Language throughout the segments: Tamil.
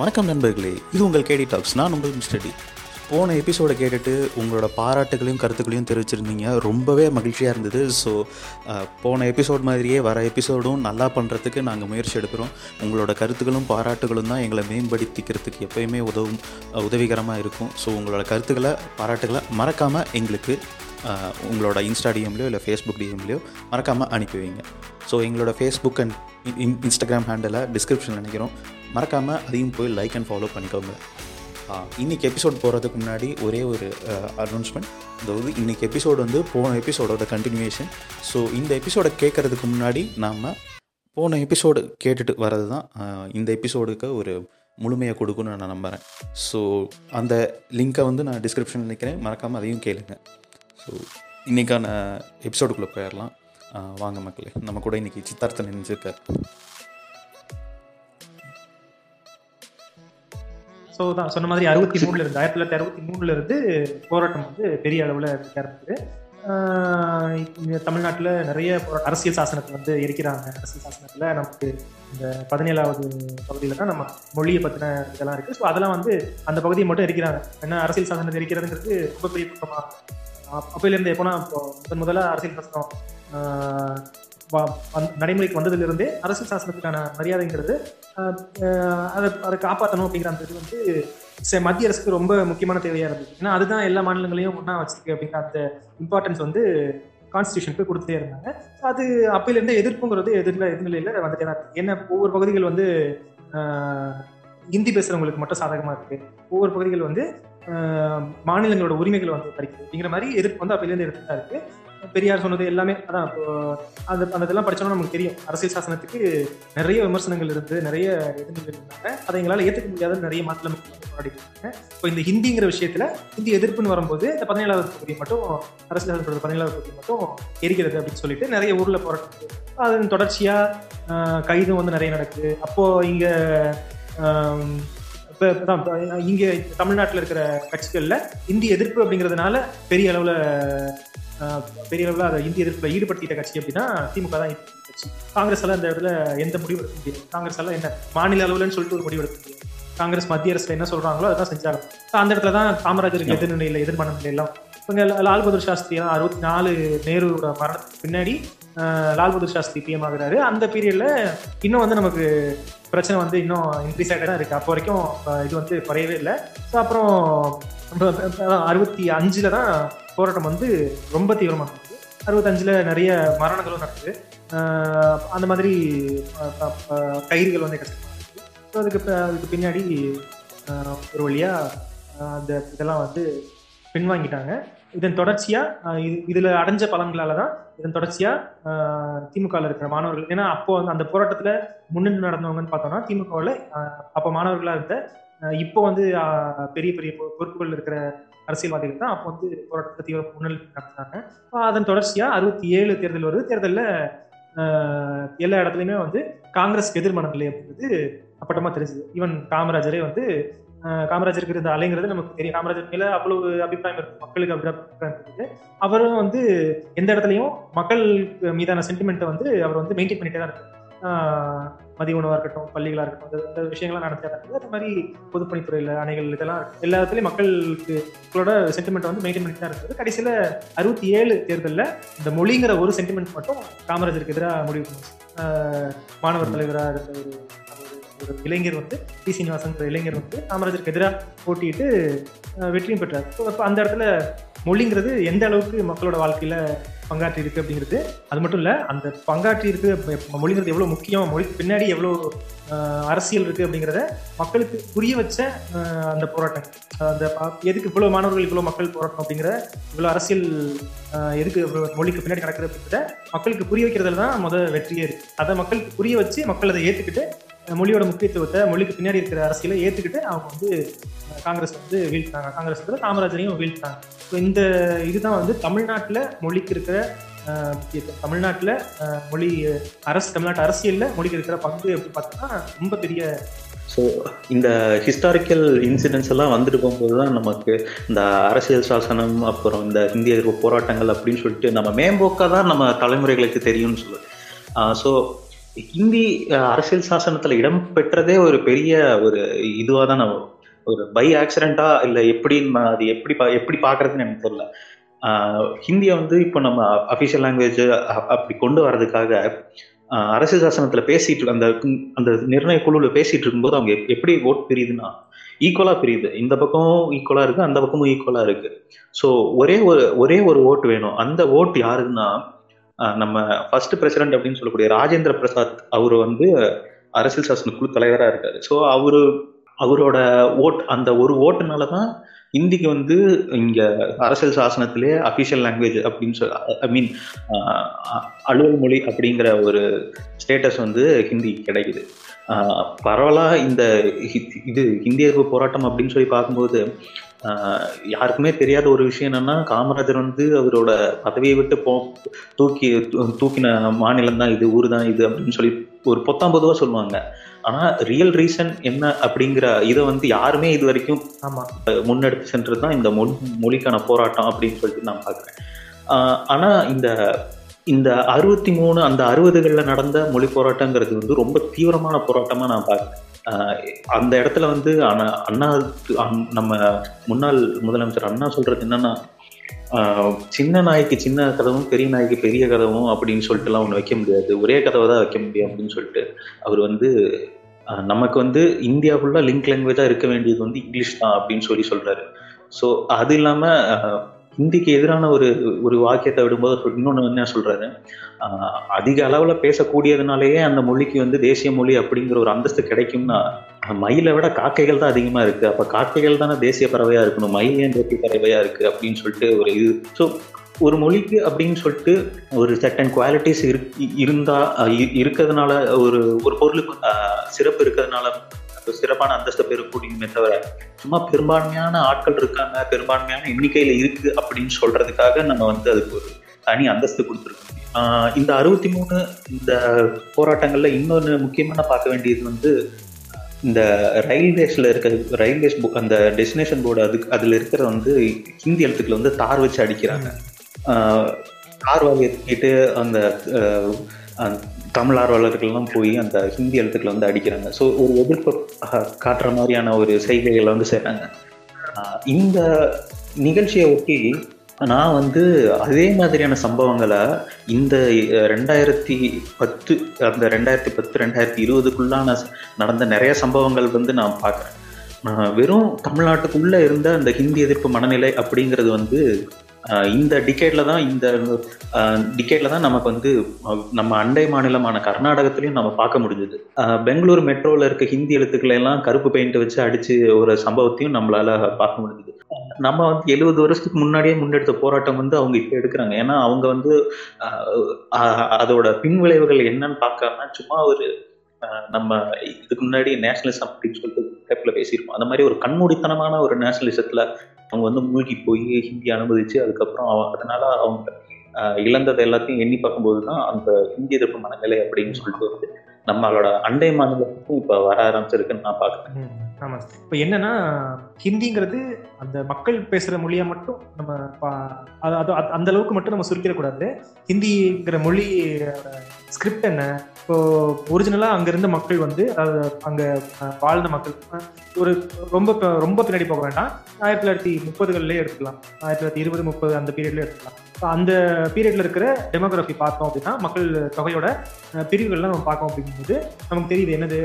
வணக்கம் நண்பர்களே இது உங்கள் கேடி டாக்ஸ். நான் உங்கள் மிஸ்டர் டி. போன எபிசோடை கேட்டுட்டு உங்களோட பாராட்டுகளையும் கருத்துக்களையும் தெரிவிச்சிருந்தீங்க. ரொம்பவே மகிழ்ச்சியாக இருந்தது. ஸோ போன எபிசோட் மாதிரியே வர எபிசோடும் நல்லா பண்ணுறதுக்கு நாங்கள் முயற்சி எடுக்கிறோம். உங்களோட கருத்துக்களும் பாராட்டுகளும் தான் எங்களை மேம்படுத்திக்கிறதுக்கு எப்பயுமே உதவும் உதவிகரமாக இருக்கும். ஸோ உங்களோட கருத்துக்களை பாராட்டுகளை மறக்காமல் எங்களுக்கு உங்களோட இன்ஸ்டா டிஎம்லையோ இல்லை ஃபேஸ்புக் டிஎம்லையோ மறக்காமல் அனுப்பி வைங்க. ஸோ எங்களோட ஃபேஸ்புக் அண்ட் இன்ஸ்டாகிராம் ஹேண்டலை டிஸ்கிரிப்ஷன் நினைக்கிறோம். மறக்காமல் அதையும் போய் லைக் அண்ட் ஃபாலோ பண்ணிக்கோங்க. இன்றைக்கி இன்னைக்கு எபிசோட் போகிறதுக்கு முன்னாடி ஒரே ஒரு அனௌன்ஸ்மெண்ட் அதாவது இன்றைக்கி எபிசோடு வந்து போன எபிசோடோட கண்டினியூவேஷன் ஸோ இந்த எபிசோடை கேட்குறதுக்கு முன்னாடி நாம் போன எபிசோடு கேட்டுட்டு வர்றது தான் இந்த எபிசோடுக்கு ஒரு முழுமையாக கொடுக்குன்னு நான் நம்புகிறேன் ஸோ அந்த லிங்க்கை வந்து நான் டிஸ்கிரிப்ஷனில் நினைக்கிறேன் மறக்காமல் அதையும் கேளுங்க. ஸோ இன்றைக்கான எபிசோடுக்குள்ளே போயிடலாம். வாங்க மக்களே நம்ம கூட இன்றைக்கி சித்தார்த்தன் நினைச்சிருக்கார் ஸோ தான் சொன்ன மாதிரி அறுபத்தி மூணுல இருந்து ஆயிரத்தி தொள்ளாயிரத்தி அறுபத்தி மூணுல இருந்து போராட்டம் வந்து பெரிய அளவில் இருந்தது தமிழ்நாட்டில் நிறைய போரா- அரசியல் சாசனத்தை வந்து இருக்கிறாங்க. அரசியல் சாசனத்தில் நமக்கு இந்த பதினேழாவது பகுதியில் தான் நம்ம மொழியை பற்றின இதெல்லாம் இருக்குது ஸோ அதெல்லாம் வந்து அந்த பகுதியை மட்டும் இருக்கிறாங்க. ஏன்னா அரசியல் சாசனத்தை இருக்கிறதுங்கிறது ரொம்ப பெரிய குற்றமாக அப்போலேருந்து எப்போனா இப்போ முதன் முதல்ல அரசியல் சாசனம் நடைமுறைக்கு வந்ததிலிருந்தே அரசியல் சாசனத்துக்கான மரியாதைங்கிறது அதை அதை காப்பாற்றணும் அப்படிங்கிற அந்த இது வந்து மத்திய அரசுக்கு ரொம்ப முக்கியமான தேவையா இருந்தது. ஏன்னா அதுதான் எல்லா மாநிலங்களையும் ஒன்றா வச்சிருக்கு அப்படிங்கிற அந்த இம்பார்ட்டன்ஸ் வந்து கான்ஸ்டியூஷனுக்கு கொடுத்துட்டே இருந்தாங்க. அது அப்பையிலேருந்து எதிர்ப்புங்கிறது எதிரில் எதிர்நிலையில் வந்துட்டே தான் இருக்கு. ஏன்னா ஒவ்வொரு பகுதிகள் வந்து ஹிந்தி பேசுறவங்களுக்கு மட்டும் சாதகமா இருக்கு. ஒவ்வொரு பகுதிகள் வந்து மாநிலங்களோட உரிமைகள் வந்து கிடைக்குது அப்படிங்கிற மாதிரி எதிர்ப்பு வந்து அப்பையிலேருந்து எடுத்துகிட்டா இருக்கு. பெரியார் சொன்னது எல்லாமே அதான் இப்போ அந்த அந்த இதெல்லாம் படித்தோம்னா நமக்கு தெரியும். அரசியல் சாசனத்துக்கு நிறைய விமர்சனங்கள் இருந்து நிறைய எதிர்ப்புகள் இருந்தாங்க. அதை எங்களால் ஏற்றுக்க முடியாத நிறைய மாற்றம் மக்கள் போராடிட்டு இருக்காங்க இப்போ இந்த ஹிந்திங்கிற விஷயத்தில் ஹிந்தி எதிர்ப்புன்னு வரும்போது இந்த பதினேழாவது பகுதி மட்டும் அரசியல் சாசனத்தோட பதினேழாவது பகுதி மட்டும் எரிக்கிறது அப்படின்னு சொல்லிட்டு நிறைய ஊரில் போராட்டம் அதன் தொடர்ச்சியாக கைதும் வந்து நிறைய நடக்குது. அப்போது இங்கே இப்போ இப்ப தமிழ்நாட்டில் இருக்கிற கட்சிகளில் இந்தி எதிர்ப்பு அப்படிங்கிறதுனால பெரிய அளவில் பெரிய அளவுல அதை இந்திய எதிர்ப்புல ஈடுபடுத்திட்ட கட்சி அப்படின்னா திமுக தான் கட்சி. காங்கிரஸ் எல்லாம் இந்த இடத்துல எந்த முடிவு எடுக்க முடியாது. காங்கிரஸ் எல்லாம் என்ன மாநில அளவுலன்னு சொல்லிட்டு ஒரு முடிவு எடுக்க முடியாது. காங்கிரஸ் மத்திய அரசுல என்ன சொல்றாங்களோ அதான் செஞ்சாங்க அந்த இடத்துல தான் காமராஜருக்கு எதிர்நிலையில எதிர்மன நிலையெல்லாம் இவங்க லால் பகதூர் சாஸ்திரி அறுபத்தி நாலு நேருவோட மரணத்துக்கு பின்னாடி லால் பகதூர் சாஸ்திரி பிஎம் ஆகுறாரு. அந்த பீரியட்ல இன்னும் வந்து நமக்கு பிரச்சனை வந்து இன்னும் இன்க்ரீஸ் ஆகிட்டு தான் இருக்கு. அப்போ வரைக்கும் இது வந்து குறையவே இல்லை. ஸோ அப்புறம் அறுபத்தி அஞ்சுல தான் போராட்டம் வந்து ரொம்ப தீவிரமாக இருந்தது அறுபத்தஞ்சில் நிறைய மரணங்களும் நடக்குது அந்த மாதிரி கயிறுகள் வந்து கஷ்டமாக இருக்குது ஸோ அதுக்கு அதுக்கு பின்னாடி ஒரு வழியாக அந்த இதெல்லாம் வந்து பின்வாங்கிட்டாங்க. இதன் தொடர்ச்சியாக இது இதில் அடைஞ்ச பலன்களால் தான் இதன் தொடர்ச்சியாக திமுகவில் இருக்கிற மாணவர்கள் ஏன்னா அப்போ வந்து அந்த போராட்டத்தில் முன்னின்று நடந்தவங்கன்னு பார்த்தோம்னா திமுகவில் அப்போ மாணவர்களாக இருந்த இப்போ வந்து பெரிய பெரிய பொ- பொறுப்புகள் இருக்கிற அரசியல்வாதிகள் தான் அப்போ வந்து போராட்டத்தை தீவிர முன்னெடுப்பு நடத்தினாங்க அதன் தொடர்ச்சியாக அறுபத்தி ஏழு தேர்தல் வருது. தேர்தலில் எல்லா இடத்துலையுமே வந்து காங்கிரஸ்க்கு எதிர் அப்படிங்கிறது அப்பட்டமாக தெரிஞ்சுது. ஈவன் காமராஜரே வந்து காமராஜருக்கு இருந்த அலைங்கிறது நமக்கு தெரியும். காமராஜர் மேல அவ்வளவு அபிப்பிராயம் இருக்கு. மக்களுக்கு அபிப்பிராயம் இருக்குது. அவரும் வந்து எந்த இடத்துலையும் மக்கள் மீதான சென்டிமெண்ட்டை வந்து அவர் வந்து மெயின்டைன் பண்ணிட்டே தான் இருக்கு மதிய உணவாக இருக்கட்டும் பள்ளிகளாக இருக்கட்டும் அந்த- விஷயங்கள்லாம் நடத்தியாங்க தான் அது மாதிரி பொதுப்பணித்துறையில் அணைகள் இதெல்லாம் எல்லா இடத்துலையும் மக்களுக்கு மக்களோட சென்டிமெண்ட் வந்து மெயின்டைன் பண்ணிட்டு தான் இருக்குது. கடைசியில் அறுபத்தி ஏழு தேர்தலில் இந்த மொழிங்கிற ஒரு சென்டிமெண்ட் மட்டும் காமராஜருக்கு எதிராக முடிவு பண்ணுச்சு. மாணவர் தலைவராக இருந்த ஒரு ஒரு- இளைஞர் வந்து டி சீனிவாசன் இளைஞர் வந்து காமராஜருக்கு எதிராக போட்டிட்டு வெற்றியும் பெற்றார். ஸோ அப்போ அந்த இடத்துல மொழிங்கிறது எந்த அளவுக்கு மக்களோட வாழ்க்கையில் பங்காற்றி இருக்கு அப்படிங்கிறது. அது மட்டும் இல்லை அந்த பங்காற்றி இருக்கு மொழிங்கிறது எவ்வளோ முக்கியம் மொழிக்கு பின்னாடி எவ்வளோ அரசியல் இருக்கு அப்படிங்கிறத மக்களுக்கு புரிய வச்ச அந்த போராட்டம் அந்த எதுக்கு இவ்வளோ மாணவர்கள் இவ்வளோ மக்கள் போராட்டம் அப்படிங்கிற இவ்வளோ அரசியல் எதுக்கு மொழிக்கு பின்னாடி நடக்குது அப்படிங்கிறத மக்களுக்கு புரிய வைக்கிறதுல தான் முதல் வெற்றியே இருக்கு. அதை மக்களுக்கு புரிய வச்சு மக்கள் அதை ஏற்றுக்கிட்டு மொழியோட முக்கியத்துவத்தை மொழிக்கு பின்னாடி இருக்கிற அரசியலை ஏற்றுக்கிட்டு அவங்க வந்து காங்கிரஸ் வந்து வீழ்த்தாங்க காங்கிரஸ் வந்து காமராஜரையும் வீழ்த்தாங்க ஸோ இந்த இதுதான் வந்து தமிழ்நாட்டில் மொழிக்கு இருக்கிற முக்கியத்துவம். தமிழ்நாட்டில் மொழி அரசு தமிழ்நாட்டு அரசியலில் மொழிக்கு இருக்கிற பங்கு எப்படி பார்த்தோம்னா ரொம்ப பெரிய ஸோ இந்த ஹிஸ்டாரிக்கல் இன்சிடென்ட்ஸ் எல்லாம் வந்துட்டு போகும்போது தான் நமக்கு இந்த அரசியல் சாசனம் அப்புறம் இந்த இந்திய எதிர்ப்பு போராட்டங்கள் அப்படின்னு சொல்லிட்டு நம்ம மேம்போக்காக தான் நம்ம தலைமுறைகளுக்கு தெரியும்னு சொல்லுவேன். ஸோ ஹிந்தி அரசியல் சாசனத்துல இடம் பெற்றதே ஒரு பெரிய ஒரு இதுவா தான் ஒரு பை ஆக்சிடென்டா இல்ல எப்படி அது எப்படி பா- எப்படி பாக்குறதுன்னு எனக்கு தெரியல. ஹிந்தியை வந்து இப்போ நம்ம அஃபிஷியல் லாங்குவேஜ் அப்படி கொண்டு வர்றதுக்காக அரசியல் சாசனத்துல பேசிட்டு அந்த அந்த நிர்ணய குழுவில் பேசிட்டு இருக்கும்போது அவங்க எப்படி ஓட் பிரியுதுன்னா ஈக்குவலா பிரியுது. இந்த பக்கமும் ஈக்குவலா இருக்கு அந்த பக்கமும் ஈக்குவலா இருக்கு. ஸோ ஒரே ஒரு ஒரே ஒரு ஓட்டு வேணும். அந்த ஓட்டு யாருன்னா நம்ம ஃபர்ஸ்ட் பிரசிடென்ட் அப்படின்னு சொல்லக்கூடிய ராஜேந்திர பிரசாத் அவர் வந்து அரசியல் சாசன குழு தலைவராக இருக்காரு. ஸோ அவரு அவரோட ஓட் அந்த ஒரு ஓட்டுனால தான் ஹிந்திக்கு வந்து இங்கே அரசியல் சாசனத்திலே அஃபிஷியல் லாங்குவேஜ் அப்படின்னு சொல் ஐ மீன் அலுவல் மொழி அப்படிங்கிற ஒரு ஸ்டேட்டஸ் வந்து ஹிந்தி கிடைக்குது. பரவலாக இந்த இது இந்திய போராட்டம் அப்படின்னு சொல்லி பார்க்கும்போது யாருக்குமே தெரியாத ஒரு விஷயம் என்னன்னா காமராஜர் வந்து அவரோட பதவியை விட்டு போ தூக்கி தூக்கின மாநிலம் தான் இது ஊர் தான் இது அப்படின்னு சொல்லி ஒரு பொத்தாம் பொதுவா சொல்லுவாங்க. ஆனா ரியல் ரீசன் என்ன அப்படிங்கிற இதை வந்து யாருமே இது வரைக்கும் முன்னெடுத்து சென்றது தான் இந்த மொழி மொழிக்கான போராட்டம் அப்படின்னு சொல்லிட்டு நான் பார்க்குறேன். ஆனா இந்த இந்த அறுபத்தி மூணு அந்த அறுபதுகளில் நடந்த மொழி போராட்டங்கிறது வந்து ரொம்ப தீவிரமான போராட்டமா நான் பார்க்குறேன். அந்த இடத்துல வந்து அண்ணா அண்ணா நம்ம முன்னாள் முதலமைச்சர் அண்ணா சொல்றது என்னன்னா சின்ன நாய்க்கு சின்ன கதவும் பெரிய நாய்க்கு பெரிய கதவும் அப்படின்னு சொல்லிட்டுலாம் ஒன்று வைக்க முடியாது. ஒரே கதவை தான் வைக்க முடியும் அப்படின்னு சொல்லிட்டு அவர் வந்து நமக்கு வந்து இந்தியா ஃபுல்லாக லிங்க் லாங்குவேஜாக இருக்க வேண்டியது வந்து இங்கிலீஷ் தான் அப்படின்னு சொல்லி சொல்றாரு. ஸோ அது இல்லாமல் ஹிந்திக்கு எதிரான ஒரு ஒரு வாக்கியத்தை விடும்போது இன்னொன்று என்ன சொல்றாரு? அதிக அளவில் பேசக்கூடியதுனாலேயே அந்த மொழிக்கு வந்து தேசிய மொழி அப்படிங்கிற ஒரு அந்தஸ்து கிடைக்கும்னா மயிலை விட காக்கைகள் தான் அதிகமாக இருக்குது அப்போ காக்கைகள் தானே தேசிய பறவையாக இருக்கணும்? மயில் ஏன் தேசிய பறவையாக இருக்குது அப்படின்னு சொல்லிட்டு ஒரு இது. ஸோ ஒரு மொழிக்கு அப்படின்னு சொல்லிட்டு ஒரு செட்டன் குவாலிட்டிஸ் இருந்தா இருக்கிறதுனால ஒரு ஒரு பொருளுக்கு சிறப்பு இருக்கிறதுனால சிறப்பான அந்தஸ்தை பெறக்கூடியமே தவிர சும்மா பெரும்பான்மையான ஆட்கள் இருக்காங்க பெரும்பான்மையான எண்ணிக்கையில் இருக்கு அப்படின்னு சொல்றதுக்காக நம்ம வந்து அதுக்கு ஒரு தனி அந்தஸ்து கொடுத்துருக்கோம். இந்த அறுபத்தி மூணு இந்த போராட்டங்கள்ல இன்னொன்று முக்கியமான பார்க்க வேண்டியது வந்து இந்த ரயில்வேஸில் இருக்க ரயில்வேஸ் அந்த டெஸ்டினேஷன் போர்டு அதுக்கு அதில் இருக்கிற வந்து ஹிந்தி எழுத்துக்களை வந்து தார் வச்சு அடிக்கிறாங்க. தார் வாங்கிட்டு அந்த தமிழ் ஆர்வலர்கள்லாம் போய் அந்த ஹிந்தி எழுத்துக்களை வந்து அடிக்கிறாங்க. ஸோ ஒரு எதிர்ப்பு காட்டுற மாதிரியான ஒரு செய்கைகளை வந்து செய்கிறாங்க இந்த நிகழ்ச்சியை ஒட்டி நான் வந்து அதே மாதிரியான சம்பவங்களை இந்த ரெண்டாயிரத்தி பத்து அந்த ரெண்டாயிரத்தி பத்து ரெண்டாயிரத்தி இருபதுக்குள்ளான நடந்த நிறைய சம்பவங்கள் வந்து நான் பார்க்குறேன். வெறும் தமிழ்நாட்டுக்குள்ளே இருந்த அந்த ஹிந்தி எதிர்ப்பு மனநிலை அப்படிங்கிறது வந்து இந்த டிக்கேட்ல தான் இந்த டிக்கேட்ல தான் நமக்கு வந்து நம்ம அண்டை மாநிலமான கர்நாடகத்திலையும் நம்ம பார்க்க முடிஞ்சது. பெங்களூர் மெட்ரோல இருக்க ஹிந்தி எழுத்துக்களை எல்லாம் கருப்பு பெயிண்ட் வச்சு அடிச்சு ஒரு சம்பவத்தையும் நம்மளால பார்க்க முடிஞ்சது. நம்ம வந்து எழுபது வருஷத்துக்கு முன்னாடியே முன்னெடுத்த போராட்டம் வந்து அவங்க இப்போ எடுக்கிறாங்க. ஏன்னா அவங்க வந்து அதோட பின்விளைவுகள் என்னன்னு பார்க்காம சும்மா ஒரு நம்ம இதுக்கு முன்னாடி நேஷனலிசம் அப்படின்னு சொல்லிட்டு டைப்ல பேசியிருப்போம். அந்த மாதிரி ஒரு கண்மூடித்தனமான ஒரு நேஷனலிசத்துல அவங்க வந்து மூழ்கி போய் ஹிந்தி அனுமதிச்சு அதுக்கப்புறம் அதனால அவங்க இழந்ததை எல்லாத்தையும் எண்ணி பார்க்கும்போது தான் அந்த ஹிந்தி எதிர்ப்பு மனநிலை அப்படின்னு சொல்லிட்டு வருது. நம்மளோட அண்டை மாநிலத்துக்கும் இப்ப வர ஆரம்பிச்சிருக்குன்னு நான் பார்க்குறேன். ஆமாம் ஆமா இப்போ என்னன்னா ஹிந்திங்கிறது அந்த மக்கள் பேசுற மொழியா மட்டும் நம்ம பா- அது அது அது- அந்த அளவுக்கு மட்டும் நம்ம சுருக்கிடக்கூடாது. ஹிந்திங்கிற மொழி ஸ்கிரிப்ட் என்ன இப்போ ஒரிஜினலாக அங்கேருந்து மக்கள் வந்து அதாவது அங்கே வாழ்ந்த மக்கள் ஒரு ரொம்ப ரொம்ப பின்னாடி போக வேண்டாம். ஆயிரத்தி தொள்ளாயிரத்தி முப்பதுகள்லேயே எடுத்துக்கலாம். ஆயிரத்தி தொள்ளாயிரத்தி இருபது முப்பது அந்த பீரியட்லேயே எடுத்துக்கலாம். அந்த பீரியட்ல இருக்கிற டெமோகிராஃபி பார்த்தோம் அப்படின்னா மக்கள் தொகையோட பிரிவுகள்லாம் நம்ம பார்க்கோம் அப்படிங்கும்போது நமக்கு தெரியுது என்னது?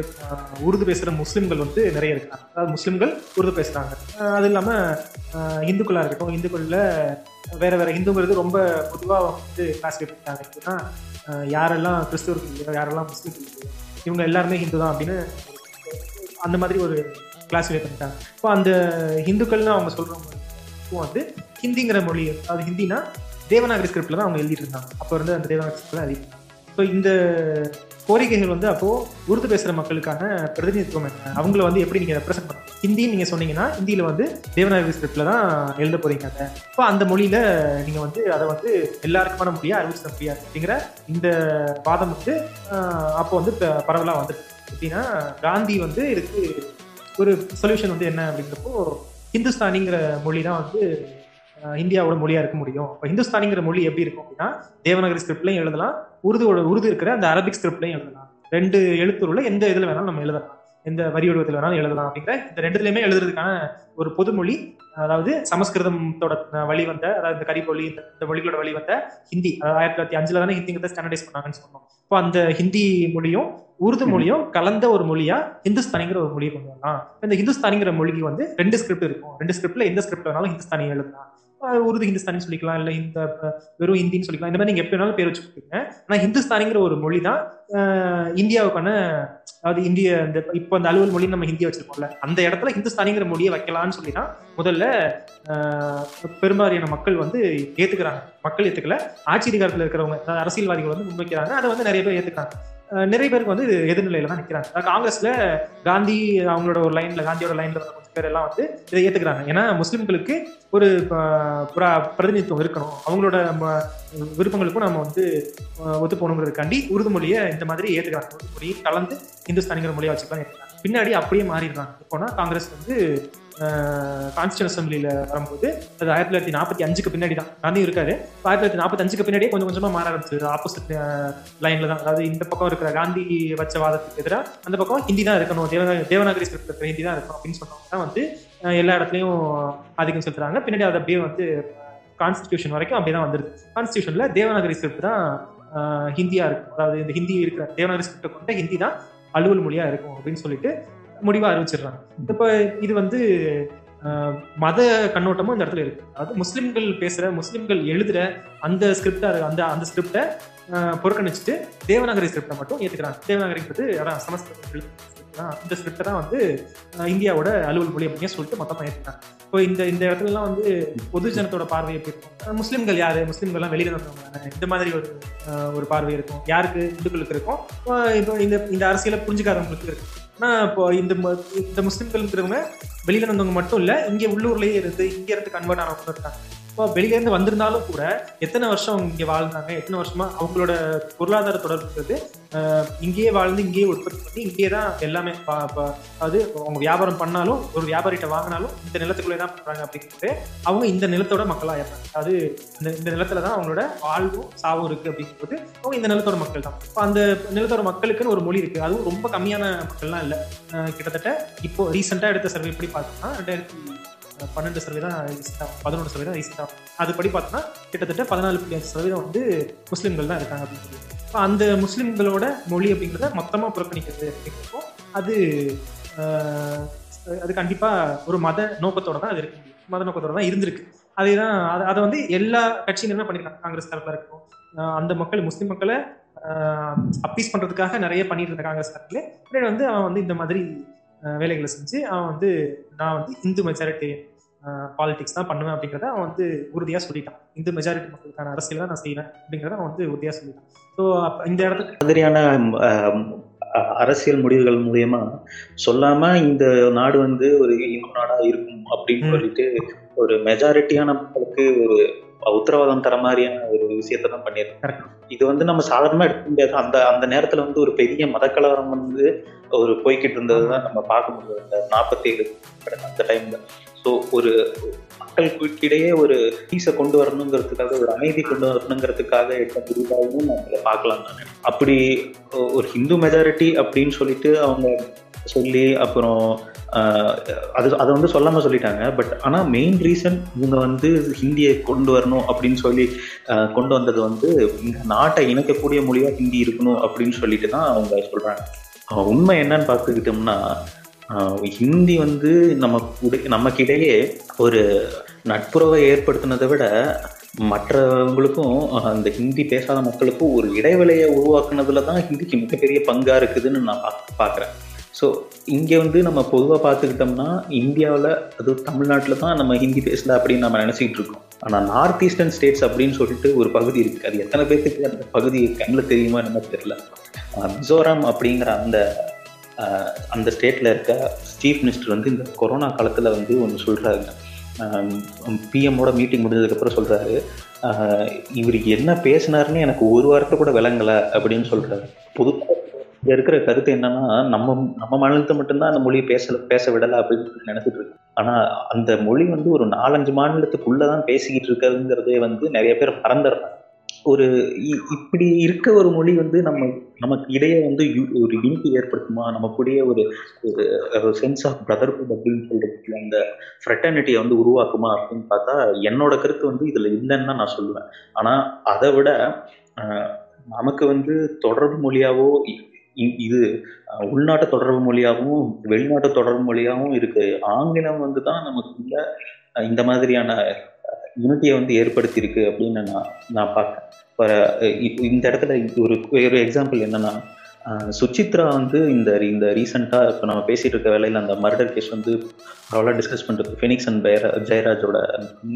உருது பேசுகிற முஸ்லீம்கள் வந்து நிறைய இருக்காங்க. அதாவது முஸ்லீம்கள் உருது பேசுகிறாங்க அது இல்லாமல் இந்துக்களாக இருக்கட்டும் இந்துக்களில் வேற வேற இந்துங்கிறது ரொம்ப பொதுவாக வந்து கிளாஸிஃபை பண்ணிட்டாங்க யாரெல்லாம் கிறிஸ்துவர் இல்லையோ யாரெல்லாம் முஸ்லீம் இல்லையோ இவங்க எல்லாருமே ஹிந்து தான் அப்படின்னு அந்த மாதிரி ஒரு கிளாஸிஃபை பண்ணிட்டாங்க. இப்போ அந்த ஹிந்துக்கள்னு அவங்க சொல்றவங்க வந்து ஹிந்திங்கிற மொழி அதாவது ஹிந்தினா தேவநாகரி ஸ்கிரிப்டில் தான் அவங்க எழுதிட்டு இருந்தாங்க. அப்போ வந்து அந்த தேவநாகரி ஸ்கிரிப்டில் தான் எழுதிட்டு ஸோ இந்த கோரிக்கைகள் வந்து அப்போ உருது பேசுற மக்களுக்கான பிரதிநிதித்துவம் என்ன? அவங்கள வந்து எப்படி நீங்க ரெப்ரசென்ட் பண்ண ஹிந்தின்னு நீங்க சொன்னீங்கன்னா ஹிந்தியில வந்து தேவநாகரி ஸ்கிரிப்ட்ல தான் எழுத போறீங்க அதை. இப்போ அந்த மொழியில நீங்க வந்து அதை வந்து எல்லாருக்குமான மொழியா அறிவிச்சிட முடியாது அப்படிங்கிற இந்த வாதம் வந்து அப்போ வந்து ப- பரவலா வந்து எப்படின்னா காந்தி வந்து இதுக்கு ஒரு சொல்யூஷன் வந்து என்ன அப்படிங்கிறப்போ ஹிந்துஸ்தானிங்கிற மொழி தான் வந்து இந்தியாவோட மொழியா இருக்க முடியும். இப்போ ஹிந்துஸ்தானிங்கிற மொழி எப்படி இருக்கும் அப்படின்னா தேவநாகரி ஸ்கிரிப்ட்லையும் எழுதலாம் உருதுவோட உருது இருக்கிற அந்த அரபிக் ஸ்கிரிப்ட்லையும் எழுதலாம். ரெண்டு எழுத்துருல எந்த இதுல வேணாலும் நம்ம எழுதலாம். எந்த வரி வடிவத்தில் வேணாலும் எழுதலாம் அப்படிங்கிற இந்த ரெண்டுலயுமே எழுதுறதுக்கான ஒரு பொதுமொழி அதாவது சமஸ்கிருதத்தோட வழி வந்த அதாவது இந்த கரிமொழி இந்த இந்த மொழிகளோட வழி வந்த ஹிந்தி அதாவது ஆயிரத்தி தொள்ளாயிரத்தி அஞ்சுல தானே ஹிந்திங்கிறத ஸ்டாண்டர்டைஸ் பண்ணாங்கன்னு சொன்னோம். இப்போ அந்த ஹிந்தி மொழியும் உருது மொழியும் கலந்த ஒரு மொழியா ஹிந்துஸ்தானிங்கிற ஒரு மொழியை கொண்டு வரலாம். இந்த ஹிந்துஸ்தானிங்கிற மொழிக்கு வந்து ரெண்டு ஸ்கிரிப்ட் இருக்கும். ரெண்டு ஸ்கிரிப்ட்ல எந்த ஸ்கிரிப்ட் வேணாலும் ஹிந்துஸ்தானி எழுதலாம். உருது ஹிந்துஸ்தானி சொல்லிக்கலாம் இல்ல இந்த வெறும் ஹிந்தின்னு சொல்லிக்கலாம். இந்த மாதிரி நீங்க எப்படி வேணாலும் பேர் வச்சுக்கோங்க. ஆனா ஹிந்துஸ்தானிங்கிற ஒரு மொழி தான் இந்தியாவுக்கான அதாவது இந்திய இந்த இப்போ அந்த அலுவல் மொழி நம்ம ஹிந்தியை வச்சிருக்கோம்ல அந்த இடத்துல ஹிந்துஸ்தானிங்கிற மொழியை வைக்கலாம்னு சொல்லி தான் முதல்ல பெரும்பாலான மக்கள் வந்து ஏத்துக்கிறாங்க. மக்கள் ஏத்துக்கல. ஆட்சி அதிகாரத்தில் இருக்கிறவங்க அரசியல்வாதிகள் வந்து முன்வைக்கிறாங்க. அதை வந்து நிறைய பேர் ஏத்துக்கிறாங்க. நிறைய பேருக்கு வந்து இது எதிர்நிலையில தான் நிக்கிறாங்க. காங்கிரஸ்ல காந்தி அவங்களோட ஒரு லைன்ல காந்தியோட லைன்ல வந்து கொஞ்சம் பேர் எல்லாம் வந்து இதை ஏத்துக்கிறாங்க. ஏன்னா முஸ்லிம்களுக்கு ஒரு பிரதிநிதித்துவம் இருக்கணும். அவங்களோட ம- விருப்பங்களுக்கும் நம்ம வந்து ஒத்து போகணுங்கிறதுக்காண்டி உருது மொழியை இந்த மாதிரி ஏத்துக்கிறாங்க. உருது மொழியை கலந்து இந்துஸ்தானிங்கிற மொழியை வச்சுக்கலாம். ஏத்துக்கிறாங்க பின்னாடி அப்படியே மாறிடுறாங்க. எப்போனா காங்கிரஸ் வந்து கான்ஸ்டியூன் அசம்பிளியில் வரும்போது அது ஆயிரத்தி தொள்ளாயிரத்தி நாற்பத்தி அஞ்சுக்கு பின்னாடி தான் காந்தி இருக்காரு ஆயிரத்தி தொள்ளாயிரத்தி நாற்பத்தி அஞ்சுக்கு பின்னாடியே கொஞ்சம் கொஞ்சமாக மாற ஆரம்பிச்சது. ஆப்போசிட் லைனில் தான் அதாவது இந்த பக்கம் இருக்கிற காந்தி வச்ச வாதத்துக்கு எதிராக அந்த பக்கம் ஹிந்தி தான் இருக்கணும். தேவ தேவநாகரி ஸ்கிரிப்ட் இருக்கிற ஹிந்தி தான் இருக்கணும் அப்படின்னு சொன்னவங்க தான் வந்து எல்லா இடத்துலையும் ஆதிக்கம் செலுத்துறாங்க. பின்னாடி அது அப்படியே வந்து கான்ஸ்டியூஷன் வரைக்கும் அப்படியே தான் வந்துருது. கான்ஸ்டியூஷனில் தேவநாகரி ஸ்கிரிப்ட் தான் ஹிந்தியாக இருக்கும் அதாவது இந்த ஹிந்தி இருக்கிற தேவநாகரி ஸ்கிரிப்டை கொண்ட ஹிந்தி தான் அலுவல் மொழியா இருக்கும் அப்படின்னு சொல்லிட்டு முடிவா அறிவிச்சிடுறாங்க. இப்போ இது வந்து மத கண்ணோட்டமும் இந்த இடத்துல இருக்கு. அதாவது முஸ்லிம்கள் பேசுற முஸ்லிம்கள் எழுதுற அந்த ஸ்கிரிப்டா அந்த அந்த ஸ்கிரிப்டை புறக்கணிச்சுட்டு தேவநாகரி ஸ்கிரிப்டை மட்டும் ஏத்துக்கிறாங்க. தேவநாகரிங்கிறது சமஸ்கிருதம் எழுதுற தான். இந்த ஸ்கிரிப்டை தான் வந்து இந்தியாவோட அலுவல் மொழி அப்படின்னு சொல்லிட்டு மொத்தமா ஏத்துக்கிறாங்க இப்போ இந்த இந்த இடத்துலலாம் வந்து பொது ஜனத்தோட பார்வை எப்படி இருக்கும்? முஸ்லீம்கள் முஸ்லிம்கள் யாரு? முஸ்லிம்கள் வெளியில வந்தவங்க இந்த மாதிரி ஒரு ஒரு பார்வை இருக்கும். யாருக்கு? இந்துக்களுக்கு இருக்கும். இப்போ இந்த இந்த அரசியலை புரிஞ்சுக்காதவங்களுக்கு இருக்கும். ஆனால் இப்போ இந்த ம- இந்த இருக்கிறவங்க வெளியில வந்தவங்க மட்டும் இல்லை இங்கே உள்ளூர்லேயே இருந்து இங்கே இருந்து கன்வெர்ட் ஆனவங்க இருக்காங்க இப்போ வெளியில வந்திருந்தாலும் கூட எத்தனை வருஷம் அவங்க இங்கே வாழ்ந்தாங்க எத்தனை வருஷமா அவங்களோட பொருளாதார தொடர்புங்கிறது இங்கேயே வாழ்ந்து இங்கேயே உற்பத்தி பண்ணி இங்கேயே தான் எல்லாமே அது அதாவது அவங்க வியாபாரம் பண்ணாலும் ஒரு வியாபாரிகிட்ட வாங்கினாலும் இந்த நிலத்துக்குள்ளே தான் பண்ணுறாங்க அப்படிங்கிறது அவங்க இந்த நிலத்தோட மக்களாக இருப்பாங்க அது இந்த இந்த நிலத்துல தான் அவங்களோட வாழ்வும் சாவும் இருக்குது அப்படிங்கும்போது அவங்க இந்த நிலத்தோட மக்கள் தான். இப்போ அந்த நிலத்தோட மக்களுக்குன்னு ஒரு மொழி இருக்குது. அதுவும் ரொம்ப கம்மியான மக்கள்லாம் இல்லை. கிட்டத்தட்ட இப்போ ரீசெண்டாக எடுத்த சர்வே எப்படி பார்த்தோம்னா ரெண்டாயிரத்தி பன்னெண்டு சதவீதம் இஸ்லாம் பதினொன்று சதவீதம் இஸ்லாம் அதுபடி பார்த்தோம்னா கிட்டத்தட்ட பதினாலு புள்ளி அஞ்சு சதவீதம் வந்து முஸ்லீம்கள் தான் இருக்காங்க அப்படின்னு சொல்லி இப்போ அந்த முஸ்லீம்களோட மொழி அப்படிங்கிறத மொத்தமாக புறக்கணிக்கிறது அப்படிங்கிறப்போ அது அது கண்டிப்பாக ஒரு மத நோக்கத்தோட தான் அது இருக்கு. மத நோக்கத்தோட தான் இருந்திருக்கு. அதே தான் அதை அதை வந்து எல்லா கட்சியினருமே பண்ணியிருக்காங்க காங்கிரஸ் தரப்பில் இருக்கும் அந்த மக்கள் முஸ்லீம் மக்களை அப்பீஸ் பண்ணுறதுக்காக நிறைய பண்ணிட்டு இருந்த காங்கிரஸ் தரப்புல. வந்து அவன் வந்து இந்த மாதிரி வேலைகளை செஞ்சு அவன் வந்து நான் வந்து இந்து மெஜாரிட்டி பாலிடிக்ஸ் தான் பண்ணுவேன் அப்படிங்கிறத அவன் வந்து உறுதியா சொல்லிட்டான் இந்து மெஜாரிட்டி மக்களுக்கான அரசியல் தான் நான் செய்வேன் அப்படிங்கிறத அவன் வந்து உறுதியா சொல்லிட்டான் ஸோ இந்த இடத்துக்கு மாதிரியான அரசியல் முடிவுகள் மூலியமா சொல்லாம இந்த நாடு வந்து ஒரு இந்து நாடா இருக்கும் அப்படின்னு. சொல்லிட்டு ஒரு மெஜாரிட்டியான மக்களுக்கு ஒரு உத்தரவாதம் தர மாதிரியான ஒரு விஷயத்தை தான் பண்ணியிருக்காங்க இது வந்து நம்ம சாதாரணமா எடுக்க முடியாது. அந்த அந்த நேரத்துல வந்து ஒரு பெரிய மதக்கலவரம் வந்து ஒரு போய்கிட்டு இருந்ததுதான் நம்ம பார்க்க முடியும். அந்த நாற்பத்தி ஏழு அந்த டைம்ல ஸோ ஒரு மக்களுக்கிடையே ஒரு பீஸை கொண்டு வரணுங்கிறதுக்காக ஒரு அமைதி கொண்டு வரணுங்கிறதுக்காக எடுத்த முடிவாகவும் நம்ம பார்க்கலாம் நான் அப்படி ஒரு ஹிந்து மெஜாரிட்டி அப்படின்னு சொல்லிட்டு அவங்க சொல்லி அப்புறம் அது அதை வந்து சொல்லாமல் சொல்லிட்டாங்க. பட் ஆனால் மெயின் ரீசன் இவங்க வந்து ஹிந்தியை கொண்டு வரணும் அப்படின்னு சொல்லி கொண்டு வந்தது வந்து இந்த நாட்டை இணைக்கக்கூடிய மொழியாக ஹிந்தி இருக்கணும் அப்படின்னு சொல்லிட்டு தான் அவங்க சொல்கிறாங்க உண்மை என்னன்னு பார்த்துக்கிட்டோம்னா ஹிந்தி வந்து நம்ம கூட- நமக்கிடையே ஒரு நட்புறவை ஏற்படுத்தினதை விட மற்றவங்களுக்கும் அந்த ஹிந்தி பேசாத மக்களுக்கும் ஒரு இடைவெளியை உருவாக்குனதுல தான் ஹிந்திக்கு மிகப்பெரிய பங்காக இருக்குதுன்னு நான் பார்க்குறேன். ஸோ இங்கே வந்து நம்ம பொதுவாக பார்த்துக்கிட்டோம்னா இந்தியாவில் அது தமிழ்நாட்டில் தான் நம்ம ஹிந்தி பேசல அப்படின்னு நம்ம நினச்சிக்கிட்டு இருக்கோம். ஆனால் நார்த் ஈஸ்டர்ன் ஸ்டேட்ஸ் அப்படின்னு சொல்லிட்டு ஒரு பகுதி இருக்குது அது எத்தனை பேர்த்துக்கு அந்த பகுதி கண்ணில் தெரியுமா என்ன தெரியல. மிசோரம் அப்படிங்கிற அந்த அந்த ஸ்டேட்டில் இருக்க சீஃப் மினிஸ்டர் வந்து இந்த கொரோனா காலத்தில் வந்து ஒன்று சொல்கிறாங்க பிஎம்மோட மீட்டிங் முடிஞ்சதுக்கப்புறம் சொல்கிறாரு இவருக்கு என்ன பேசினாருன்னு எனக்கு ஒரு வாரத்தை கூட விளங்கலை அப்படின்னு சொல்கிறாரு பொதுவாக இங்க இருக்கிற கருத்து என்னன்னா நம்ம நம்ம மாநிலத்தை மட்டும்தான் அந்த மொழியை பேச பேச விடல அப்படின்னு நினைச்சிட்டு இருக்கு ஆனா அந்த மொழி வந்து ஒரு நாலஞ்சு மாநிலத்துக்குள்ளதான் பேசிக்கிட்டு இருக்கிறதுங்கிறதே வந்து நிறைய பேர் மறந்துடுறாங்க. ஒரு இ- இப்படி இருக்க ஒரு மொழி வந்து நம்ம நமக்கு இடையே வந்து ஒரு யூனிட்டி ஏற்படுத்துமா? நமக்குடைய ஒரு ஒரு சென்ஸ் ஆஃப் பிரதர்ஹுட் அப்படின்னு சொல்றதுக்கு அந்த ஃப்ரெட்டர்னிட்டியை வந்து உருவாக்குமா அப்படின்னு பார்த்தா என்னோட கருத்து வந்து இதுல இல்லைன்னு தான் நான் சொல்லுவேன். ஆனா அதை விட நமக்கு வந்து தொடர்பு மொழியாவோ இது உள்நாட்டு தொடர்பு மொழியாகவும் வெளிநாட்டு தொடர்பு மொழியாகவும் இருக்கு. ஆங்கிலம் வந்து தான் நமக்குள்ள இந்த மாதிரியான யூனிட்டியை வந்து ஏற்படுத்தியிருக்கு அப்படின்னு நான் நான் பார்க்கறேன். இப்போ இந்த இடத்துல ஒரு ஒரு எக்ஸாம்பிள் என்னன்னா சுச்சித்ரா வந்து இந்த இந்த ரீசெண்டாக இப்போ நம்ம பேசிட்டு இருக்க வேலையில் அந்த மர்டர் கேஸ் வந்து அவ்வளோ டிஸ்கஸ் பண்ணுறது ஃபெனிக்ஸ் அண்ட் ஜெயரா ஜெயராஜோட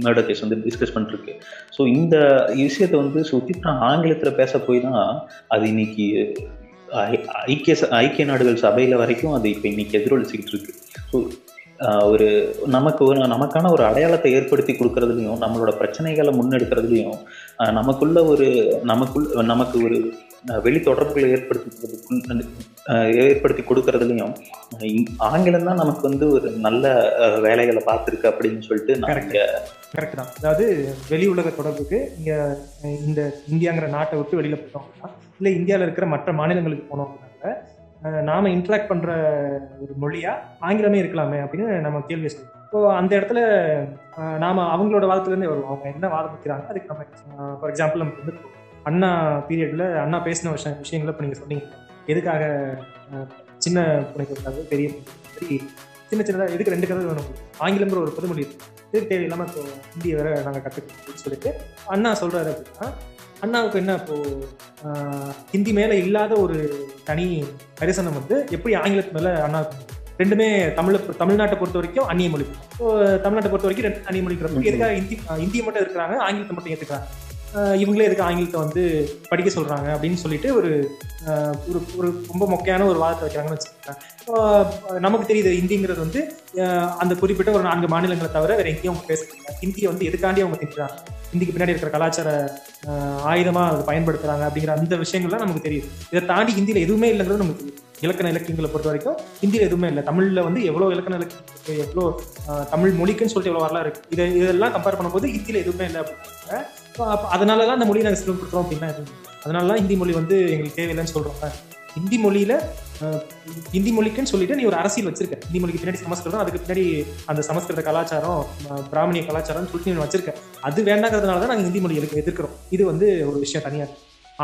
மர்டர் கேஸ் வந்து டிஸ்கஸ் பண்ணிருக்கு ஸோ இந்த விஷயத்தை வந்து சுச்சித்ரா ஆங்கிலத்தில் பேச போய் தான் அது இன்னைக்கு ஐக்கிய ச- ஐக்கிய நாடுகள் சபையில் வரைக்கும் அது இப்போ இன்னைக்கு எதிரொலிச்சுக்கிட்டு இருக்கு ஸோ ஒரு நமக்கு ஒரு நமக்கான ஒரு அடையாளத்தை ஏற்படுத்தி கொடுக்கறதுலையும் நம்மளோட பிரச்சனைகளை முன்னெடுக்கிறதுலையும் நமக்குள்ள ஒரு நமக்குள் நமக்கு ஒரு வெளி தொடர்புகளை ஏற்படுத்தி ஏற்படுத்தி கொடுக்கறதுலையும் ஆங்கிலம் தான் நமக்கு வந்து ஒரு நல்ல வேலைகளை பார்த்துருக்கு அப்படின்னு சொல்லிட்டு. இங்க கரெக்ட் தான் அதாவது வெளி உலக தொடர்புக்கு இங்க இந்த இந்தியாங்கிற நாட்டை விட்டு வெளியில போயிட்டோம் இல்லை இந்தியாவில் இருக்கிற மற்ற மாநிலங்களுக்கு போனோம் நாம் இன்ட்ராக்ட் பண்ணுற ஒரு மொழியாக ஆங்கிலமே இருக்கலாமே அப்படின்னு நம்ம கேள்வி சொல்லுவோம் ஸோ அந்த இடத்துல நாம் அவங்களோட வாதத்துலேருந்தே வருவோம். அவங்க என்ன வாதம் வைக்கிறாங்க அதுக்கு நம்ம ஃபார் எக்ஸாம்பிள் நமக்கு வந்து அண்ணா பீரியடில் அண்ணா பேசின விஷயம் விஷயங்களை இப்போ நீங்கள் சொன்னீங்க. எதுக்காக சின்ன பிள்ளைங்க பெரிய சரி சின்ன சின்னதாக எதுக்கு ரெண்டு கதை வேணும்? ஆங்கிலங்கிற ஒரு பொதுமொழி இருக்குது இதுக்கு தேவையில்லாமல் இப்போ ஹிந்தி வேற நாங்கள் கற்றுக்கிட்டோம் அப்படின்னு சொல்லிட்டு அண்ணா சொல்கிறாரு அப்படின்னா அண்ணாவுக்கு என்ன இப்போ ஹிந்தி மேல இல்லாத ஒரு தனி கரிசனம் வந்து எப்படி ஆங்கிலத்து மேல அண்ணாவுக்கு உண்டு? ரெண்டுமே தமிழ் தமிழ்நாட்டை பொறுத்த வரைக்கும் அந்நிய மொழி ஸோ தமிழ்நாட்டை பொறுத்த வரைக்கும் ரெண்டு அந்நிய மொழிக்கிறப்ப ம். எதுக்காக ஹிந்தி ஹிந்தியை மட்டும் இருக்கிறாங்க ஆங்கிலத்தை மட்டும் ஏற்றுக்கிறாங்க இவங்களே எதுக்கு ஆங்கிலத்தை வந்து படிக்க சொல்றாங்க அப்படின்னு சொல்லிட்டு ஒரு ஒரு ஒரு ரொம்ப மொக்கையான ஒரு வாதத்தை வைக்கிறாங்கன்னு வச்சுக்கோங்களேன் ஆஹ், நமக்கு தெரியுது ஹிந்திங்கிறது வந்து அந்த குறிப்பிட்ட ஒரு நான்கு மாநிலங்களை தவிர வேற எங்கேயும் அவங்க பேசுறாங்க ஹிந்தியை வந்து எதுக்காண்டி அவங்க திட்டுறாங்க ஹிந்திக்கு பின்னாடி இருக்கிற கலாச்சார ஆயுதமாக ஆயுதமா அதை பயன்படுத்துறாங்க அப்படிங்கிற அந்த விஷயங்கள்லாம் நமக்கு தெரியுது. இதை தாண்டி ஹிந்தியில எதுவுமே இல்லைங்கிறது நமக்கு தெரியும் இலக்கண இலக்கியங்களை பொறுத்த வரைக்கும் ஹிந்தியில எதுவுமே இல்லை. தமிழ்ல வந்து எவ்வளவு இலக்கண இலக்கியம் எவ்வளோ தமிழ் மொழிக்குன்னு சொல்லிட்டு எவ்வளவு வரலாம் இருக்கு. இதை இதெல்லாம் கம்பேர் பண்ணும்போது ஹிந்தியில எதுவுமே இல்லை அப்படின்னாங்க அதனால தான் அந்த மொழியை நாங்கள் சிரமப்படுத்துறோம் அப்படின்னா எதுவும் இல்லை. தான் ஹிந்தி மொழி வந்து எங்களுக்கு தேவையில்லைன்னு சொல்றோம். ஹிந்தி மொழியில ஹிந்தி மொழிக்குன்னு சொல்லிட்டு நீ ஒரு அரசியல் வச்சிருக்க. ஹிந்தி மொழிக்கு பின்னாடி சமஸ்கிருதம் அதுக்கு பின்னாடி அந்த சமஸ்கிருத கலாச்சாரம் பிராமணிய கலாச்சாரம்னு சொல்லிட்டு நீ வச்சிருக்க. அது வேண்டாங்கிறதுனால தான் நாங்கள் ஹிந்தி மொழி எதிர்க்கிறோம். இது வந்து ஒரு விஷயம் தனியாக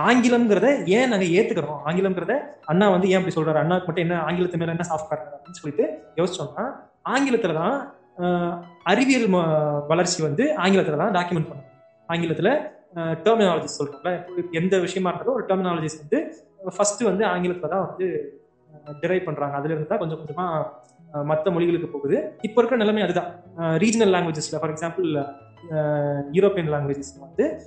ஆங்கிலம்ங்கிறத ஏன் நாங்கள் ஏத்துக்கிறோம்? ஆங்கிலம்ங்கிறத அண்ணா வந்து ஏன் அப்படி சொல்றாரு? அண்ணாக்கு மட்டும் என்ன ஆங்கிலத்து மேல என்ன சாஃப்ட் அப்படின்னு சொல்லிட்டு யோசிச்சோம்னா ஆங்கிலத்துல தான் அறிவியல் ம- வளர்ச்சி வந்து ஆங்கிலத்துல தான் டாக்குமெண்ட் பண்ணும் ஆங்கிலத்துல டெர்மினாலஜிஸ் சொல்றோம்ல. எந்த விஷயமா இருந்தாலும் ஒரு டெர்மினாலஜிஸ் வந்து ஃபர்ஸ்ட் வந்து ஆங்கிலத்துல தான் வந்து டிரைவ் பண்றாங்க. அதுல இருந்து தான் கொஞ்சம் கொஞ்சமா மற்ற மொழிகளுக்கு போகுது. இப்போ இருக்கிற நிலைமை அதுதான். ரீஜனல் லாங்குவேஜஸ்ல ஃபார் எக்ஸாம்பிள் யூரோப்பியன் லாங்குவேஜஸ் வந்து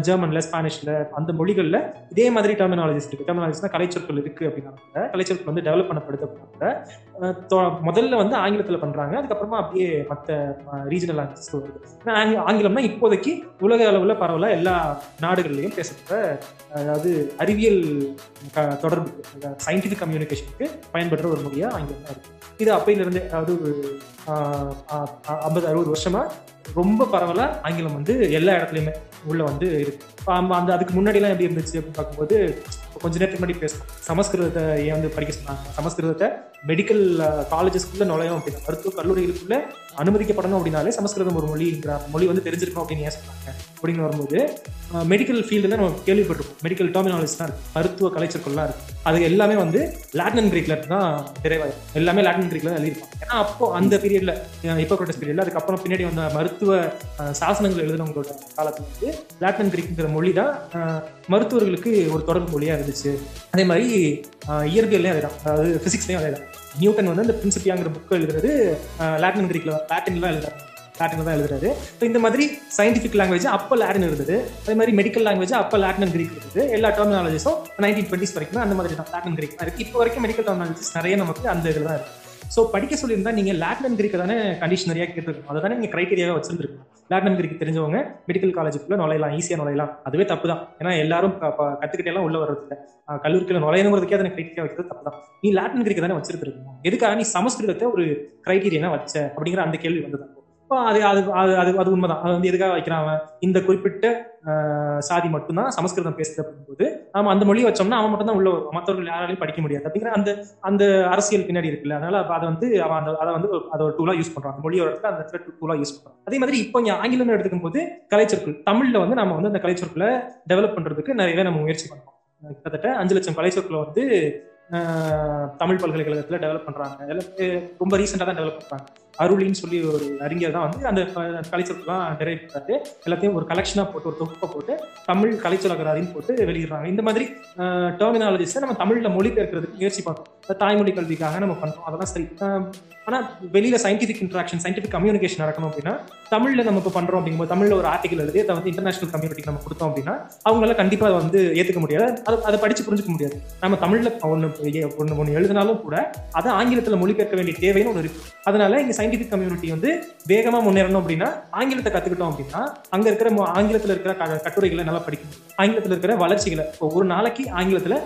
ஜெர்மனில் ஜெர்மன்ல ஸ்பானிஷ்ல அந்த மொழிகளில் இதே மாதிரி டெர்மினாலஜிஸ் இருக்கு. டெர்மினாலஜிஸ்னா கலைச்சொற்கள் இருக்கு அப்படின்னா கூட கலைச்சொற்கள் வந்து டெவலப் பண்ணப்படுது அப்படின்னா கூட தொ- முதல்ல வந்து ஆங்கிலத்தில் பண்றாங்க. அதுக்கப்புறமா அப்படியே மற்ற ரீஜனல் லாங்குவேஜஸ் வருது. ஏன்னா ஆங்கிலம்னா இப்போதைக்கு உலக அளவில் பரவலா எல்லா நாடுகள்லையும் பேசப்படுற அதாவது அறிவியல் க- தொடர்புக்கு சயின்டிஃபிக் கம்யூனிகேஷனுக்கு பயன்படுற ஒரு மொழியாக ஆங்கிலம் தான் இருக்கு. இது அப்பையிலிருந்து அதாவது ஒரு ஐம்பது அறுபது வருஷமா ரொம்ப பரவலா ஆங்கிலம் வந்து எல்லா இடத்துலயுமே உள்ள வந்து இருக்கு. அந்த அதுக்கு முன்னாடி எல்லாம் எப்படி இருந்துச்சு அப்படின்னு பார்க்கும்போது கொஞ்ச நேரத்துக்கு முன்னாடி பேசணும் சமஸ்கிருதத்தை ஏன் வந்து படிக்க சொன்னாங்க? சமஸ்கிருதத்தை மெடிக்கல் காலேஜஸ்க்குள்ள uh, நுழையும் அப்படின்னா மருத்துவ கல்லூரிகளுக்குள்ள அனுமதிக்கப்படணும் அப்படின்னாலே சமஸ்கிருதம் ஒரு மொழிங்கிற மொழி வந்து தெரிஞ்சிருக்கணும் அப்படின்னு ஏன் சொன்னாங்க அப்படின்னு வரும்போது மெடிக்கல் ஃபீல்டில் நம்ம கேள்விப்பட்டிருக்கோம் மெடிக்கல் டெர்மினாலஜிஸ் தான் இருக்கு. மருத்துவ கலைச்சொற்கள்லாம் இருக்கு. அது எல்லாமே வந்து லாட்டின் கிரீக்ல தான் டிரைவாகும் எல்லாமே லாட்டின் கிரீக்ல தான் எழுதியிருப்பாங்க. ஏன்னா அப்போ அந்த பீரியட்ல இப்போக்ரட்டிஸ் பீரியட்ல அதுக்கப்புறம் பின்னாடி வந்த மருத்துவ சாசனங்கள் எழுதுனவங்களோட காலத்துல வந்து லாட்டின் கிரீக்ங்கிற மொழி தான் மருத்துவர்களுக்கு ஒரு தொடர்பு மொழியா இருந்துச்சு. அதே மாதிரி அஹ், இயற்பியல்லையும் அதே தான் அதாவது பிசிக்ஸ்லயும் அதே தான் நியூட்டன் வந்து அந்த பிரின்சிபியாங்கிற புக்கு எழுதுறது லாட்டின் கிரீக்ல லாட்டின்ல தான் எழுதுறாரு. லாட்டினில் தான் எழுதுறாரு. ஸோ இந்த மாதிரி சயின்டிஃபிக் லாங்குவேஜ் அப்போ லாட்டின் இருந்தது. அதே மாதிரி மெடிக்கல் லாங்குவேஜ் அப்போ லாட்டின் கிரீக் இருந்தது. எல்லா டெர்மினாலஜிஸும் நைன்டீன் டுவெண்ட்டிஸ் வரைக்கும் அந்த மாதிரி தான் லாட்டின் கிரீக் இருக்குது இப்போ வரைக்கும் மெடிக்கல் டெர்மினாலஜிஸ் நிறைய நமக்கு அந்த இதில் தான் இருக்குது ஸோ படிக்க சொல்லியிருந்தா நீங்க லாட்டின் கிரீக் தானே கண்டிஷனரியாக கேட்டிருக்கணும். அதை தானே நீங்க கிரைட்டீரியாவை வச்சிருந்துருக்கணும். லாட்டின் கிரிக்கு தெரிஞ்சவங்க மெடிக்கல் காலேஜுக்குள்ள நுழையலாம் ஈஸியாக நுழையலாம். அதுவே தப்பு தான். ஏன்னா எல்லாரும் கத்துக்கிட்டே எல்லாம் உள்ள வர்றது இல்லை. கல்லூரிக்குள்ள நுழையணுங்கிறதுக்கே அதை கிரைட்டீரியா வைக்கிறது தப்பு தான். நீ லாட்டின் கிரீக் தானே வச்சிருக்கணும் எதுக்காக நீ சமஸ்கிருதத்தை ஒரு கிரைட்டீரியா வச்ச அப்படிங்கிற அந்த கேள்வி வந்தது அது அது அது அது அது உண்மைதான். அது வந்து எதுக்காக வைக்கிறான் அவன்? இந்த குறிப்பிட்ட சாதி மட்டும்தான் சமஸ்கிருதம் பேசுது அப்படிங்கும்போது நாம அந்த மொழியை வச்சோம்னா அவன் மட்டும் தான் உள்ள மற்றவர்கள் யாராலையும் படிக்க முடியாது. அப்படிங்கிற அந்த அந்த அரசியல் பின்னாடி இருக்குல்ல அதனால அதை வந்து அவன் அந்த அதை வந்து அதை ஒரு டூலா யூஸ் பண்றான். அந்த மொழியோட இடத்துல அந்த டூலா யூஸ் பண்றான். அதே மாதிரி இப்போ இங்க ஆங்கிலம் எடுத்துக்கும் போது கலைச்சொற்கள் தமிழ்ல வந்து நம்ம வந்து அந்த கலைச்சொற்களை டெவலப் பண்றதுக்கு நிறையவே நம்ம முயற்சி பண்ணுவோம் கிட்டத்தட்ட அஞ்சு லட்சம் கலைச்சொற்களை வந்து தமிழ் பல்கலைக்கழகத்துல டெவலப் பண்றாங்க. ரொம்ப ரீசெண்டா தான் டெவலப் பண்றாங்க. அருளின்னு சொல்லி ஒரு அறிஞர் தான் வந்து அந்த அஹ், டெரைவ் பண்ணாரு எல்லாத்தையும் ஒரு கலெக்ஷனாக போட்டு ஒரு தொகுப்பை போட்டு தமிழ் கலைச்சொலகராதின்னு போட்டு வெளியிடுறாங்க. இந்த மாதிரி டெர்மினாலஜிஸை நம்ம தமிழில் மொழிபெயர்க்கிறதுக்கு முயற்சி பண்றோம். தாய்மொழி கல்விக்காக நம்ம பண்ணுறோம் அதெல்லாம் சரி. ஆனால் வெளியில் சயின்டிஃபிக் இன்ட்ராக்ஷன் சயின்டிஃபிக் கம்யூனிகேஷன் நடக்கணும் அப்படின்னா தமிழில் நம்ம இப்போ பண்ணுறோம் அப்படிங்கும்போது தமிழில் ஒரு ஆர்டிகல் எழுதி அதை வந்து இன்டர்நேஷனல் கம்யூனிட்டிக்கு நம்ம கொடுத்தோம் அப்படின்னா அவங்களால கண்டிப்பாக அதை வந்து ஏற்றுக்க முடியாது. அதை அதை படிச்சு புரிஞ்சுக்க முடியாது. நம்ம தமிழ்ல ஒன்று ஒன்று ஒன்று எழுதினாலும் கூட அதை ஆங்கிலத்தில் மொழிபெயர்க்க வேண்டிய தேவைன்னு ஒன்று இருக்குது அதனால இங்கே சயின்டிஃபிக் கம்யூனிட்டி வந்து வேகமாக முன்னேறணும் அப்படின்னா ஆங்கிலத்தை கற்றுக்கிட்டோம் அப்படின்னா அங்கே இருக்கிற ஆங்கிலத்தில் இருக்கிற க- கட்டுரைகளை நல்லா படிக்கணும். ஆங்கிலத்தில் இருக்கிற வளர்ச்சிகளை இப்போ ஒரு நாளைக்கு ஆங்கிலத்தில்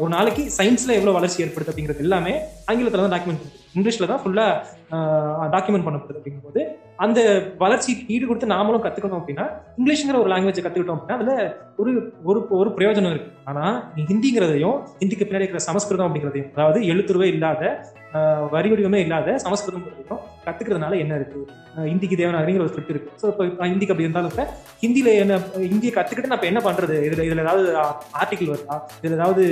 ஒரு நாளைக்கு சயின்ஸில் எவ்வளோ வளர்ச்சி ஏற்படுது அப்படிங்கிறது எல்லாமே ஆங்கிலத்தில் தான் டாக்குமெண்ட் பண்ணுது. இங்கிலீஷில் தான் ஃபுல்லாக டாக்குமெண்ட் பண்ணப்படுது அப்படிங்கும்போது அந்த வளர்ச்சிக்கு ஈடு கொடுத்து நாமளும் கற்றுக்கணும் அப்படின்னா இங்கிலீஷுங்கிற ஒரு லாங்குவேஜ் கற்றுக்கிட்டோம் அப்படின்னா அதில் ஒரு ஒரு ஒரு பிரயோஜனம் இருக்குது ஆனால் ஹிந்திங்கிறதையும் ஹிந்திக்கு பின்னாடி இருக்கிற சமஸ்கிருதம் அப்படிங்கிறதையும் அதாவது எழுத்துருவே இல்லாத வரி வடிவமே இல்லாத சமஸ்கிருதம் கத்துக்கிறதுனால என்ன இருக்கு? இந்திக்கு ஹிந்திக்கு தேவனாகிற ஒரு ஸ்கிரிப்ட் இருக்கு. ஸோ இப்போ ஹிந்திக்கு அப்படி இருந்தாலும் இப்போ ஹிந்தியில என்ன ஹிந்தியை கத்துக்கிட்டு நான் இப்போ என்ன பண்றது? இதுல இதுல ஏதாவது ஆர்டிகல் வருதா? இதுல ஏதாவது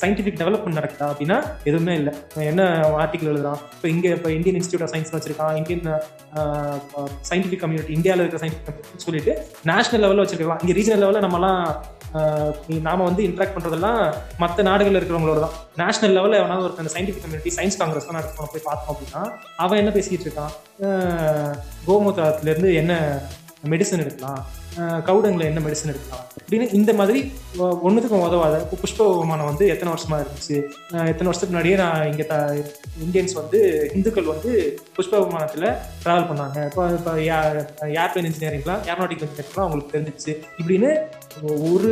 சயின்டிபிக் டெவலப்மெண்ட் நடக்குதா அப்படின்னா எதுவுமே இல்லை. என்ன ஆர்டிகல் எழுதுறான்? இப்போ இங்கே இப்போ இந்தியன் இன்ஸ்டியூட் ஆஃப் சயின்ஸ் வச்சிருக்கான். இந்தியன் சயின்டிபிக் கம்யூனிட்டி இந்தியாவில் இருக்கிற சயின்டிபிக் கம்யூனிட்டி சொல்லிட்டு நேஷனல் லெவலில் வச்சிருக்கலாம் இங்கே ரீஜனல் லெவலில் நம்மலாம் நாம வந்து இன்ட்ராக்ட் பண்றதெல்லாம் மற்ற நாடுகளில் இருக்கிறவங்களோட தான். நேஷனல் லெவலில் எவனாவது ஒரு சயின்டிபிக் கம்யூனிட்டி சயின்ஸ் காங்கிரஸ் தான் போய் பார்த்தோம் அப்படின்னா அவன் என்ன பேசிக்கிட்டு இருக்கான்? ஆஹ் இருந்து என்ன மெடிசன் எடுக்கலாம். கவுடங்கில் என்ன மெடிசன் எடுக்கலாம். அப்படின்னு இந்த மாதிரி ஒன்றுத்துக்கும் உதவாத இப்போ புஷ்ப விமானம் வந்து எத்தனை வருஷமாக இருந்துச்சு? எத்தனை வருஷத்துக்கு முன்னாடியே நான் இங்கே த இந்தியன்ஸ் வந்து இந்துக்கள் வந்து புஷ்ப விமானத்தில் ட்ராவல் பண்ணாங்க. இப்போ இப்போ ஏர்பிளைன் இன்ஜினியரிங்லாம் ஏரோனாட்டிக் இன்ஜினியரிங்லாம் அவங்களுக்கு தெரிஞ்சிச்சு. இப்படின்னு ஒரு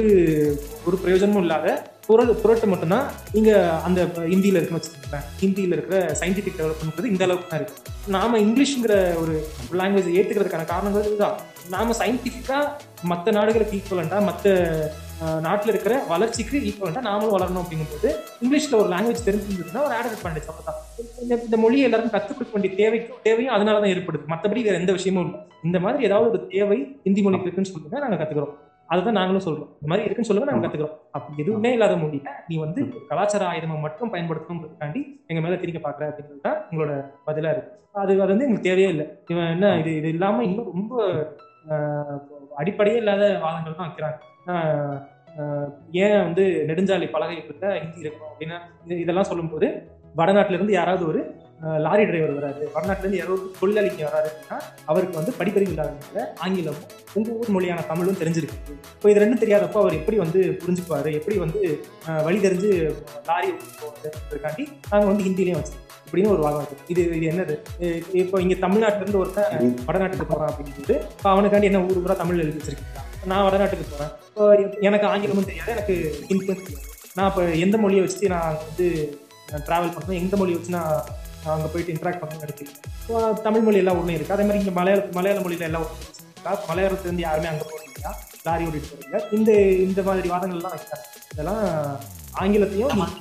ஒரு பிரயோஜனமும் இல்லாத புரட்டு புரட்டு மட்டும்தான் இங்கே அந்த ஹிந்தியில் இருக்குன்னு வச்சுக்கோங்களேன். ஹிந்தியில் இருக்கிற சயின்டிஃபிக் டெவலப்மெண்ட் இந்த அளவுக்கு தான் இருக்குது நாம் இங்கிலீஷுங்கிற ஒரு லாங்குவேஜ் ஏற்றுக்கிறதுக்கான காரணங்கள் இதுதான். நாம சயின்டிஃபிக்கா மற்ற நாடுகளுக்கு ஈக்குவலண்டா மற்ற நாட்டில் இருக்கிற வளர்ச்சிக்கு ஈக்குவலண்டா நாமளும் வளரணும் அப்படிங்கும்போது இங்கிலீஷ்ல ஒரு லாங்குவேஜ் தெரிஞ்சிருந்ததுன்னா ஒரு ஆட் அட்வான்டேஜ் அவ்வளவுதான் இந்த மொழியை எல்லாரும் கற்றுக் கொடுக்க வேண்டிய தேவைக்கும் தேவையும் அதனால தான் ஏற்படுது. மற்றபடி வேற எந்த விஷயமும் இல்லை. இந்த மாதிரி ஏதாவது ஒரு தேவை ஹிந்தி மொழிக்கு இருக்குன்னு சொல்லுங்க நாங்கள் கத்துக்கிறோம். அதுதான் நாங்களும் சொல்றோம். இந்த மாதிரி இருக்குன்னு சொல்லுங்க நாங்கள் கத்துக்கிறோம். அப்படி எதுவுமே இல்லாத மொழியில நீ வந்து கலாச்சார ஆயுதமா மட்டும் பயன்படுத்தணுங்கிறதுக்காண்டி எங்க மேல திரிக்க பாக்குற அப்படிங்கிறது தான் உங்களோட பதிலா இருக்கு. அது அது வந்து எங்களுக்கு தேவையே இல்லை. இவன் என்ன இது இது இல்லாம இன்னும் ரொம்ப அடிப்படையே இல்லாத வாதங்கள் தான் வைக்கிறாங்க. ஏன் வந்து நெடுஞ்சாலை பலகை கிட்ட ஹிந்தி இருக்கணும் அப்படின்னா இது- இதெல்லாம் சொல்லும்போது வடநாட்டுல இருந்து யாராவது ஒரு லாரி டிரைவர் வராரு. வடநாட்டிலேருந்து யாரோ ஒரு தொழிலாளி வராரு அப்படின்னா அவருக்கு வந்து படிப்பறிவு இல்லாதவங்க ஆங்கிலமும் உங்கள் ஊர் மொழியான தமிழும் தெரிஞ்சிருக்கு. இப்போ இது ரெண்டும் தெரியாதப்போ அவர் எப்படி வந்து புரிஞ்சுப்பார் எப்படி வந்து வழி தெரிஞ்சு லாரி போகிறதுக்காண்டி நாங்கள் வந்து ஹிந்திலையும் வச்சுருக்கோம் அப்படின்னு ஒரு வாதம் இருக்கு இது இது என்னது? இப்போ இங்கே தமிழ்நாட்டிலேருந்து ஒருத்தன் வடநாட்டுக்கு போகிறான் அப்படின்னு சொல்லிட்டு இப்போ அவனுக்காண்டி என்ன ஊர் பூரா தமிழ் எழுதி வச்சிருக்கீங்களா நான் வடநாட்டுக்கு போகிறேன் இப்போ எனக்கு ஆங்கிலமும் தெரியாது எனக்கு ஹிந்தியும் தெரியாது. நான் இப்போ எந்த மொழியை வச்சு நான் வந்து ட்ராவல் பண்ணணும் எந்த மொழியை வச்சு நான் அங்கே போயிட்டு இன்ட்ராக்ட் பண்ணணும்னு நினைக்கிறேன். தமிழ் மொழி எல்லா ஊர்லையும் இருக்குது. அதே மாதிரி இங்கே மலையாள மலையாள மொழியில எல்லா ஊர்லையும் இருக்கா மலையாளத்துல யாருமே அங்கே போறீங்களா லாரி ஓடிட்டு போகிறீங்க இந்த இந்த மாதிரி வாதங்கள்லாம் வைக்கிறாங்க இதெல்லாம் ஆங்கிலத்தையும்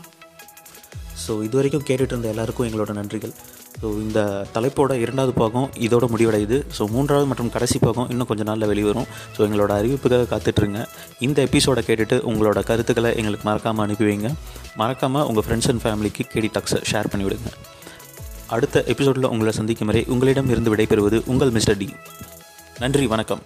ஸோ இது வரைக்கும் கேட்டுட்டு இருந்த எல்லாருக்கும் எங்களோட நன்றிகள். ஸோ இந்த தலைப்போட இரண்டாவது பாகம் இதோட முடிவடையுது. ஸோ மூன்றாவது மற்றும் கடைசி பாகம் இன்னும் கொஞ்சம் நாளில் வெளிவரும். ஸோ எங்களோட அறிவிப்புக்காக காத்துட்ருங்க. இந்த எபிசோடை கேட்டுட்டு உங்களோட கருத்துக்களை எங்களுக்கு மறக்காமல் அனுப்பி வைங்க. மறக்காமல் உங்கள் ஃப்ரெண்ட்ஸ் அண்ட் ஃபேமிலிக்கு கேடி டாக்ஸை ஷேர் பண்ணிவிடுங்க. அடுத்த எபிசோடில் உங்களை சந்திக்கும் வரை உங்களிடம் இருந்து விடைபெறுவது உங்கள் மிஸ்டர் டி. நன்றி வணக்கம்.